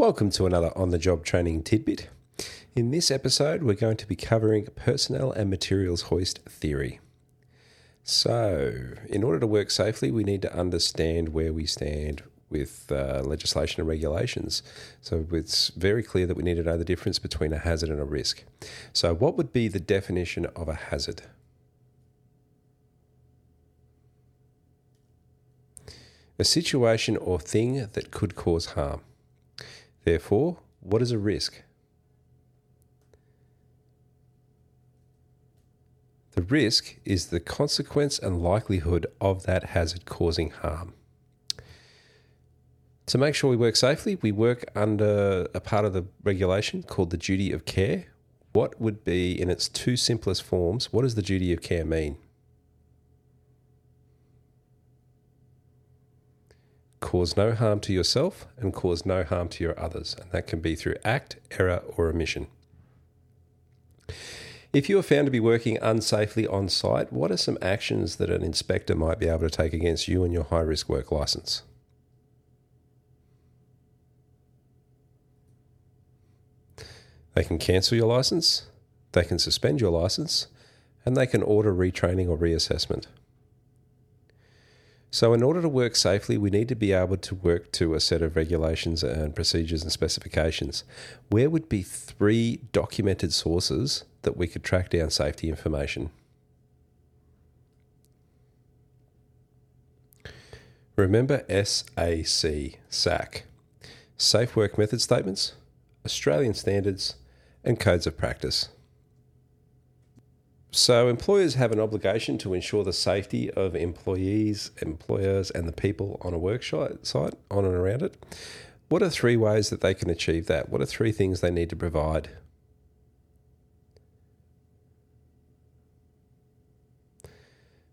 Welcome to another on the job training tidbit. In this episode, we're going to be covering personnel and materials hoist theory. So, in order to work safely, we need to understand where we stand with uh, legislation and regulations. So, it's very clear that we need to know the difference between a hazard and a risk. So, what would be the definition of a hazard? A situation or thing that could cause harm. Therefore, what is a risk? The risk is the consequence and likelihood of that hazard causing harm. To make sure we work safely, we work under a part of the regulation called the duty of care. What would be, in its two simplest forms, what does the duty of care mean? Cause no harm to yourself and cause no harm to your others. And that can be through act, error, or omission. If you are found to be working unsafely on site, what are some actions that an inspector might be able to take against you and your high risk work license? They can cancel your license, they can suspend your license, and they can order retraining or reassessment. So, in order to work safely, we need to be able to work to a set of regulations and procedures and specifications. Where would be three documented sources that we could track down safety information? Remember SAC, SAC, Safe Work Method Statements, Australian Standards, and Codes of Practice. So, employers have an obligation to ensure the safety of employees, employers, and the people on a work site, on and around it. What are three ways that they can achieve that? What are three things they need to provide?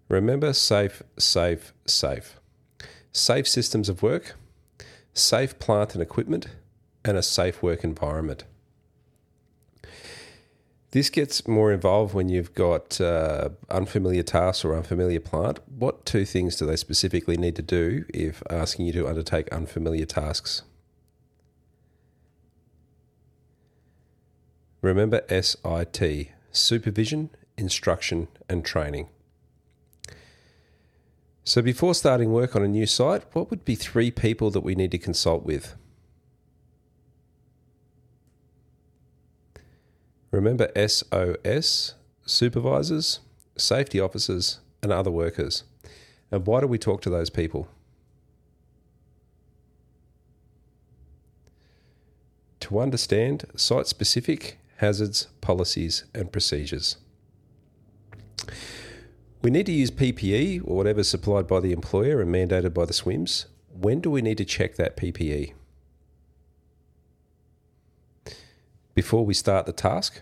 Remember safe, safe, safe. Safe systems of work, safe plant and equipment, and a safe work environment. This gets more involved when you've got uh, unfamiliar tasks or unfamiliar plant. What two things do they specifically need to do if asking you to undertake unfamiliar tasks? Remember SIT supervision, instruction, and training. So, before starting work on a new site, what would be three people that we need to consult with? Remember SOS, supervisors, safety officers, and other workers. And why do we talk to those people? To understand site specific hazards, policies, and procedures. We need to use PPE or whatever supplied by the employer and mandated by the SWMS. When do we need to check that PPE? Before we start the task.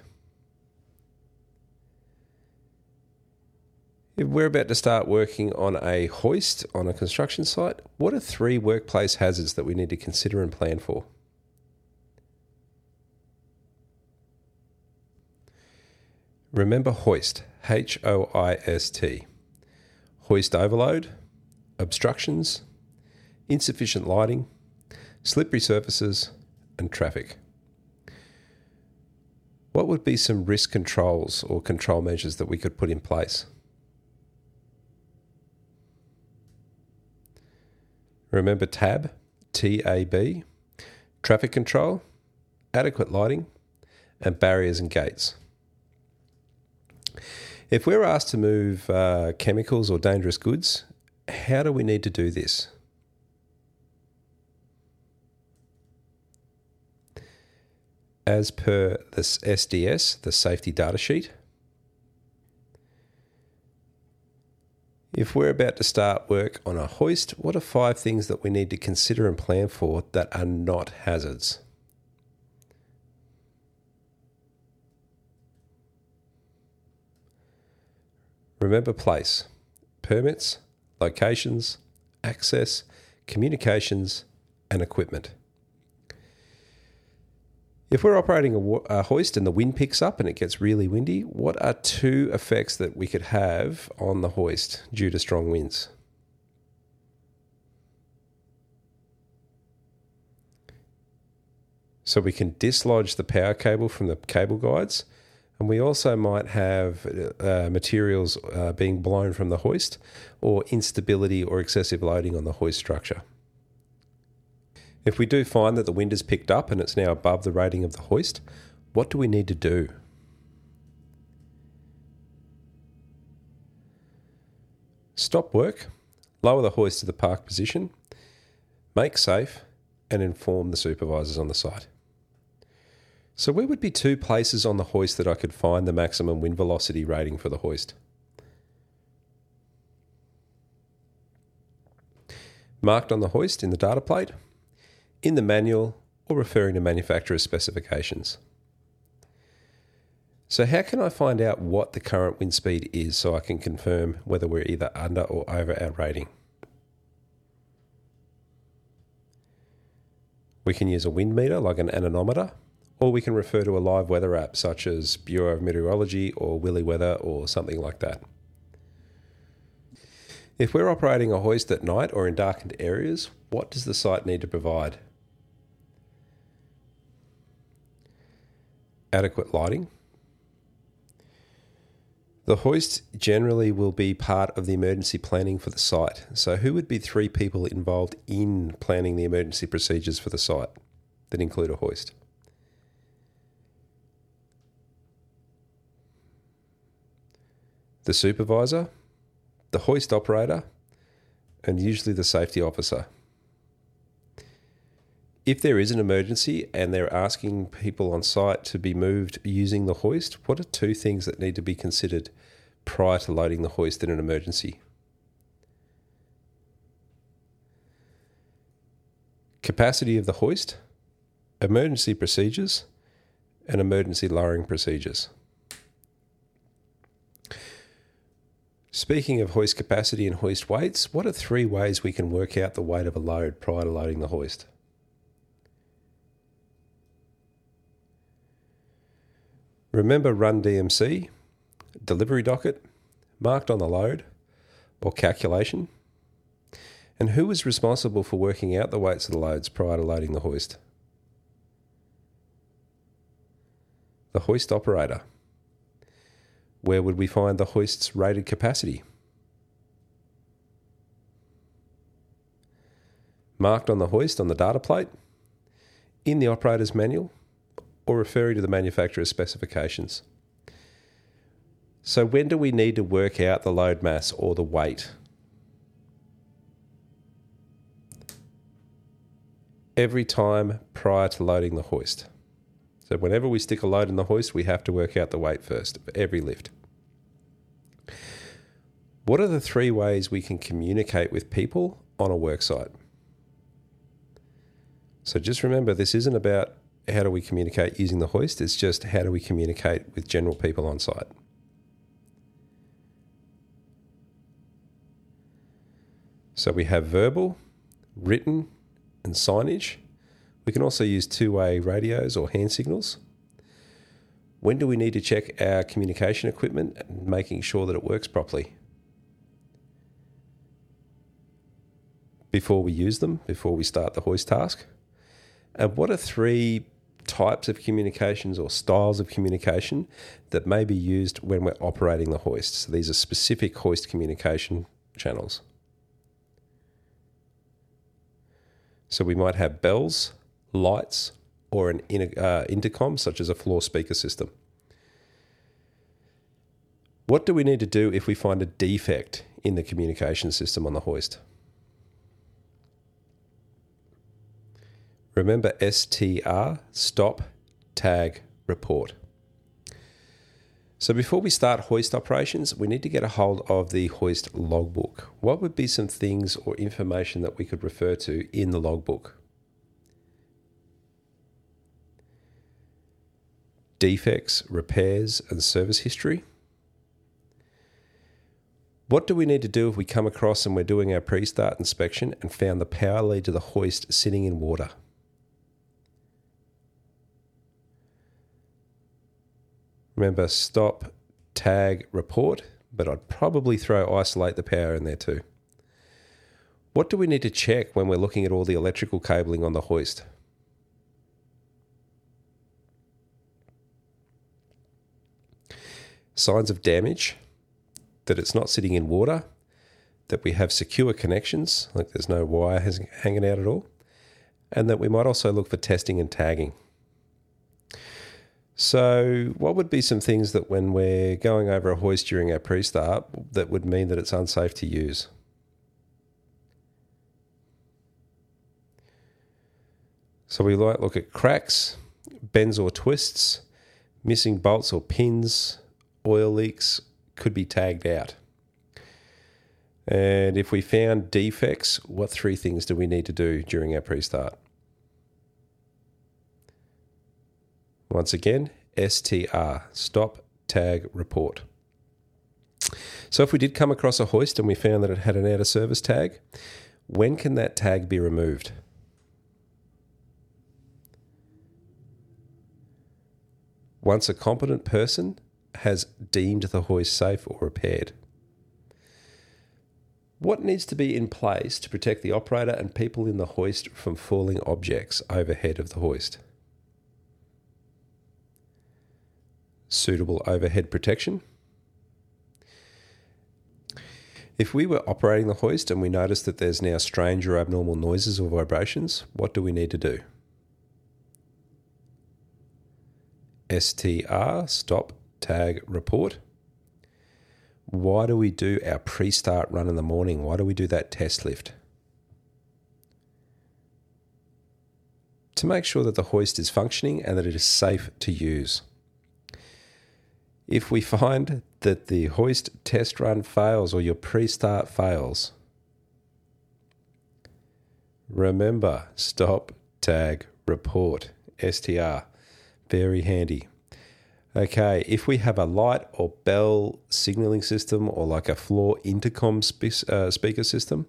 If we're about to start working on a hoist on a construction site, what are three workplace hazards that we need to consider and plan for? Remember hoist, H O I S T. Hoist overload, obstructions, insufficient lighting, slippery surfaces, and traffic. What would be some risk controls or control measures that we could put in place? Remember TAB, TAB, traffic control, adequate lighting, and barriers and gates. If we're asked to move uh, chemicals or dangerous goods, how do we need to do this? As per this SDS, the safety data sheet, if we're about to start work on a hoist, what are five things that we need to consider and plan for that are not hazards? Remember place, permits, locations, access, communications, and equipment. If we're operating a, a, hoist and the wind picks up and it gets really windy, what are two effects that we could have on the hoist due to strong winds? So we can dislodge the power cable from the cable guides. And we also might have uh, materials uh, being blown from the hoist or instability or excessive loading on the hoist structure. If we do find that the wind has picked up and it's now above the rating of the hoist, what do we need to do? Stop work, lower the hoist to the park position, make safe, and inform the supervisors on the site. So, where would be two places on the hoist that I could find the maximum wind velocity rating for the hoist? Marked on the hoist in the data plate, in the manual, or referring to manufacturer's specifications. So, how can I find out what the current wind speed is so I can confirm whether we're either under or over our rating? We can use a wind meter like an anemometer or we can refer to a live weather app such as Bureau of Meteorology or Willy Weather or something like that. If we're operating a hoist at night or in darkened areas, what does the site need to provide? Adequate lighting. The hoist generally will be part of the emergency planning for the site. So, who would be three people involved in planning the emergency procedures for the site that include a hoist? the supervisor, the hoist operator, and usually the safety officer. If there is an emergency and they're asking people on site to be moved using the hoist, what are two things that need to be considered prior to loading the hoist in an emergency? Capacity of the hoist, emergency procedures, and emergency lowering procedures. Speaking of hoist capacity and hoist weights, what are three ways we can work out the weight of a load prior to loading the hoist? Remember Run DMC, delivery docket, marked on the load, or calculation? And who is responsible for working out the weights of the loads prior to loading the hoist? The hoist operator. Where would we find the hoist's rated capacity? Marked on the hoist on the data plate, in the operator's manual, or referring to the manufacturer's specifications. So, when do we need to work out the load mass or the weight? Every time prior to loading the hoist. So whenever we stick a load in the hoist, we have to work out the weight first for every lift. What are the three ways we can communicate with people on a worksite? So just remember, this isn't about how do we communicate using the hoist, it's just how do we communicate with general people on site. So we have verbal, written, and signage. We can also use two way radios or hand signals. When do we need to check our communication equipment and making sure that it works properly? Before we use them, before we start the hoist task. And what are three types of communications or styles of communication that may be used when we're operating the hoist? So these are specific hoist communication channels. So we might have bells, lights, or an uh, intercom, such as a floor speaker system. What do we need to do if we find a defect in the communication system on the hoist? Remember STR, stop, tag, report. So before we start hoist operations, we need to get a hold of the hoist logbook. What would be some things or information that we could refer to in the logbook? defects, repairs, and service history. What do we need to do if we come across and we're doing our pre start inspection and found the power lead to the hoist sitting in water? Remember, stop, tag, report, but I'd probably throw isolate the power in there too. What do we need to check when we're looking at all the electrical cabling on the hoist? Signs of damage, that it's not sitting in water, that we have secure connections, like there's no wire hanging out at all, and that we might also look for testing and tagging. So, what would be some things that when we're going over a hoist during our pre start that would mean that it's unsafe to use? So, we might look at cracks, bends or twists, missing bolts or pins, oil leaks could be tagged out. And if we found defects, what three things do we need to do during our pre start? Once again, STR, stop, tag, report. So if we did come across a hoist and we found that it had an out of service tag, when can that tag be removed? Once a competent person has deemed the hoist safe or repaired. What needs to be in place to protect the operator and people in the hoist from falling objects overhead of the hoist? Suitable overhead protection. If we were operating the hoist and we notice that there's now strange or abnormal noises or vibrations, what do we need to do? STR, stop, tag, report. Why do we do our pre start run in the morning? Why do we do that test lift? To make sure that the hoist is functioning and that it is safe to use. If we find that the hoist test run fails or your pre start fails, remember stop, tag, report, STR. Very handy. Okay, if we have a light or bell signaling system or like a floor intercom spe- uh, speaker system,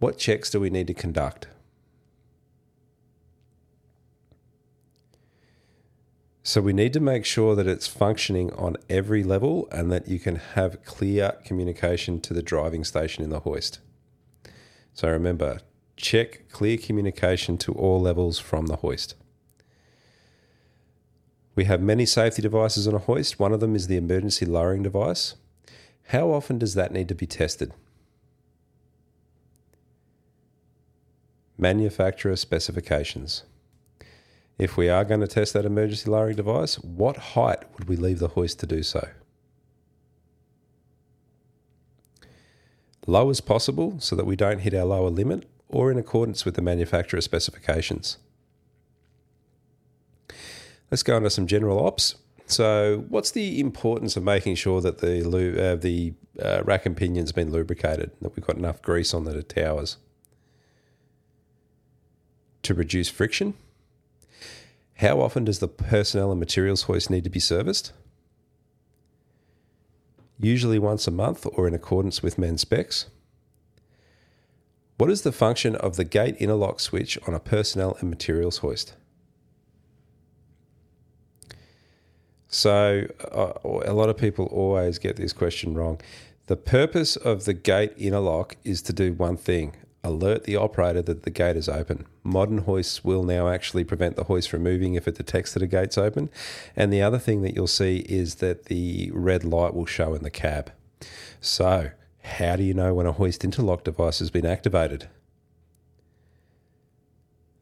what checks do we need to conduct? So we need to make sure that it's functioning on every level and that you can have clear communication to the driving station in the hoist. So remember, check clear communication to all levels from the hoist. We have many safety devices on a hoist. One of them is the emergency lowering device. How often does that need to be tested? Manufacturer specifications. If we are going to test that emergency lowering device, what height would we leave the hoist to do so? Low as possible so that we don't hit our lower limit or in accordance with the manufacturer specifications. Let's go into some general ops. So, what's the importance of making sure that the uh, the uh, rack and pinion's been lubricated, that we've got enough grease on the towers to reduce friction? How often does the personnel and materials hoist need to be serviced? Usually once a month or in accordance with MEN specs. What is the function of the gate interlock switch on a personnel and materials hoist? So uh, a lot of people always get this question wrong. The purpose of the gate interlock is to do one thing alert the operator that the gate is open. Modern hoists will now actually prevent the hoist from moving if it detects that a gate's open. And the other thing that you'll see is that the red light will show in the cab. So, how do you know when a hoist interlock device has been activated?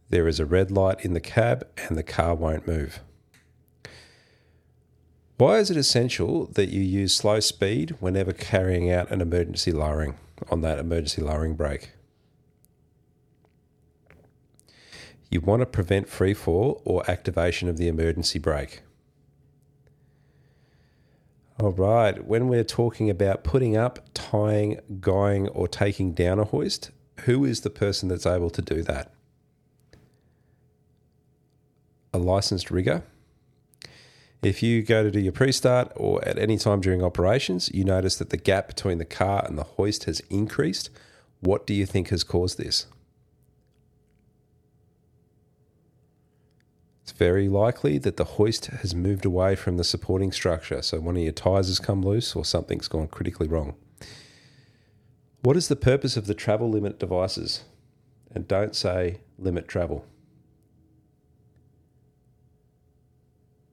There is a red light in the cab and the car won't move. Why is it essential that you use slow speed whenever carrying out an emergency lowering on that emergency lowering brake? You want to prevent free fall or activation of the emergency brake. All right, when we're talking about putting up, tying, guying, or taking down a hoist, who is the person that's able to do that? A licensed rigger if you go to do your pre start or at any time during operations, you notice that the gap between the car and the hoist has increased. What do you think has caused this? It's very likely that the hoist has moved away from the supporting structure, so one of your ties has come loose or something's gone critically wrong. What is the purpose of the travel limit devices? And don't say limit travel.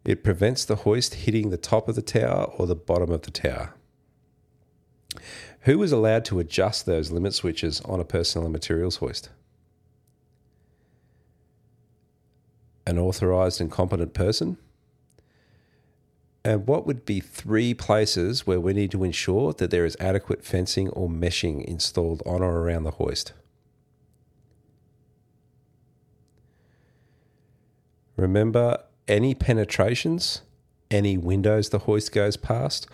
It prevents the hoist hitting the top of the tower or the bottom of the tower. Who was allowed to adjust those limit switches on a personnel and materials hoist? An authorised and competent person? And what would be three places where we need to ensure that there is adequate fencing or meshing installed on or around the hoist? Remember, any penetrations, any windows the hoist goes past,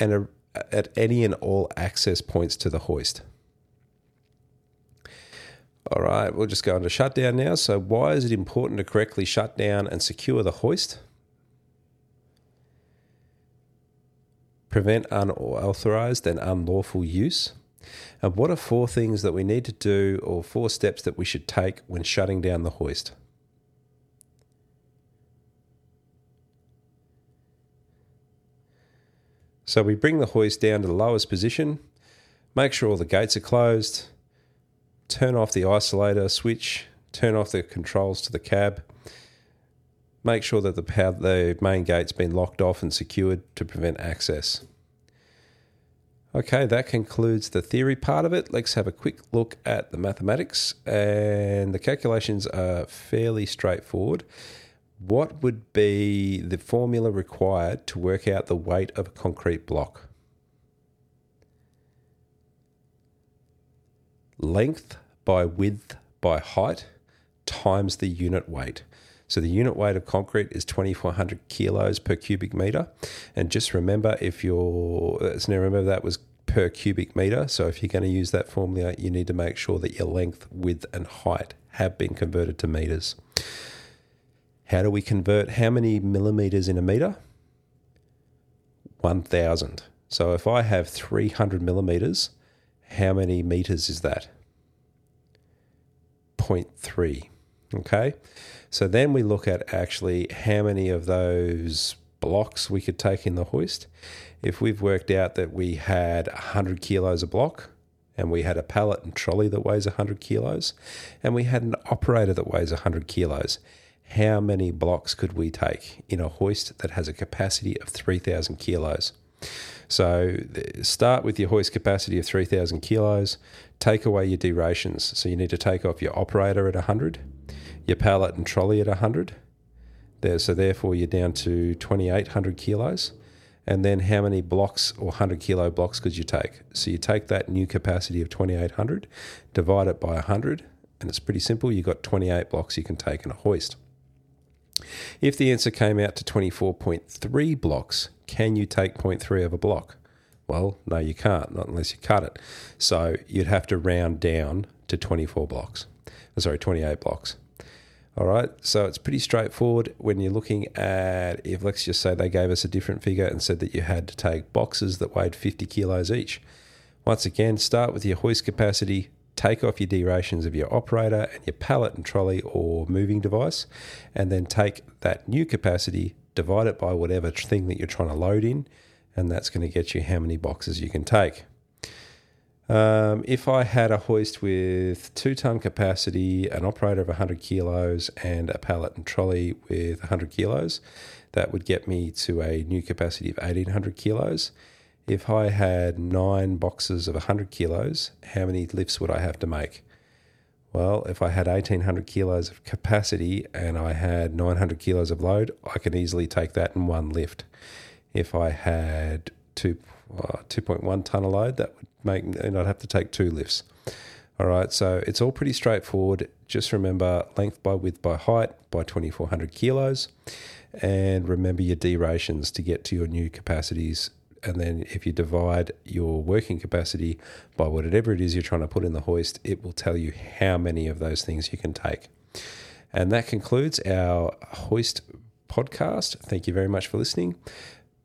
and a, at any and all access points to the hoist. All right, we'll just go into shutdown now. So, why is it important to correctly shut down and secure the hoist? Prevent unauthorized and unlawful use. And what are four things that we need to do or four steps that we should take when shutting down the hoist? So we bring the hoist down to the lowest position, make sure all the gates are closed, turn off the isolator switch, turn off the controls to the cab, make sure that the, power, the main gate's been locked off and secured to prevent access. Okay, that concludes the theory part of it. Let's have a quick look at the mathematics, and the calculations are fairly straightforward what would be the formula required to work out the weight of a concrete block? Length by width by height times the unit weight. So the unit weight of concrete is 2,400 kilos per cubic meter. And just remember, if you're, uh, so now remember that was per cubic meter. So if you're going to use that formula, you need to make sure that your length, width, and height have been converted to meters. How do we convert how many millimeters in a meter? 1000. So if I have 300 millimeters, how many meters is that? 0.3. Okay. So then we look at actually how many of those blocks we could take in the hoist. If we've worked out that we had 100 kilos a block, and we had a pallet and trolley that weighs 100 kilos, and we had an operator that weighs 100 kilos how many blocks could we take in a hoist that has a capacity of 3,000 kilos? So start with your hoist capacity of 3,000 kilos, take away your derations. So you need to take off your operator at 100, your pallet and trolley at 100. There, so therefore you're down to 2,800 kilos. And then how many blocks or 100 kilo blocks could you take? So you take that new capacity of 2,800, divide it by 100, and it's pretty simple. You've got 28 blocks you can take in a hoist. If the answer came out to 24.3 blocks, can you take 0.3 of a block? Well, no, you can't, not unless you cut it. So you'd have to round down to 24 blocks. Uh, sorry, 28 blocks. All right, so it's pretty straightforward when you're looking at if let's just say they gave us a different figure and said that you had to take boxes that weighed 50 kilos each. Once again, start with your hoist capacity, take off your derations of your operator and your pallet and trolley or moving device, and then take that new capacity, divide it by whatever thing that you're trying to load in, and that's going to get you how many boxes you can take. Um, if I had a hoist with two ton capacity, an operator of 100 kilos, and a pallet and trolley with 100 kilos, that would get me to a new capacity of 1800 kilos if I had nine boxes of 100 kilos, how many lifts would I have to make? Well, if I had 1800 kilos of capacity and I had 900 kilos of load, I can easily take that in one lift. If I had two, uh, 2.1 ton of load, that would make, and I'd have to take two lifts. All right, so it's all pretty straightforward. Just remember length by width by height by 2400 kilos, and remember your derations to get to your new capacities and then if you divide your working capacity by whatever it is you're trying to put in the hoist, it will tell you how many of those things you can take. And that concludes our hoist podcast. Thank you very much for listening.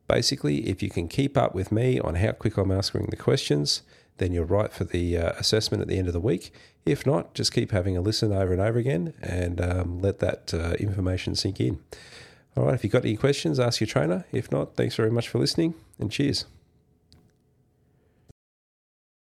Basically, if you can keep up with me on how quick I'm answering the questions, then you're right for the uh, assessment at the end of the week. If not, just keep having a listen over and over again and um, let that uh, information sink in. All right, if you've got any questions, ask your trainer. If not, thanks very much for listening and cheers.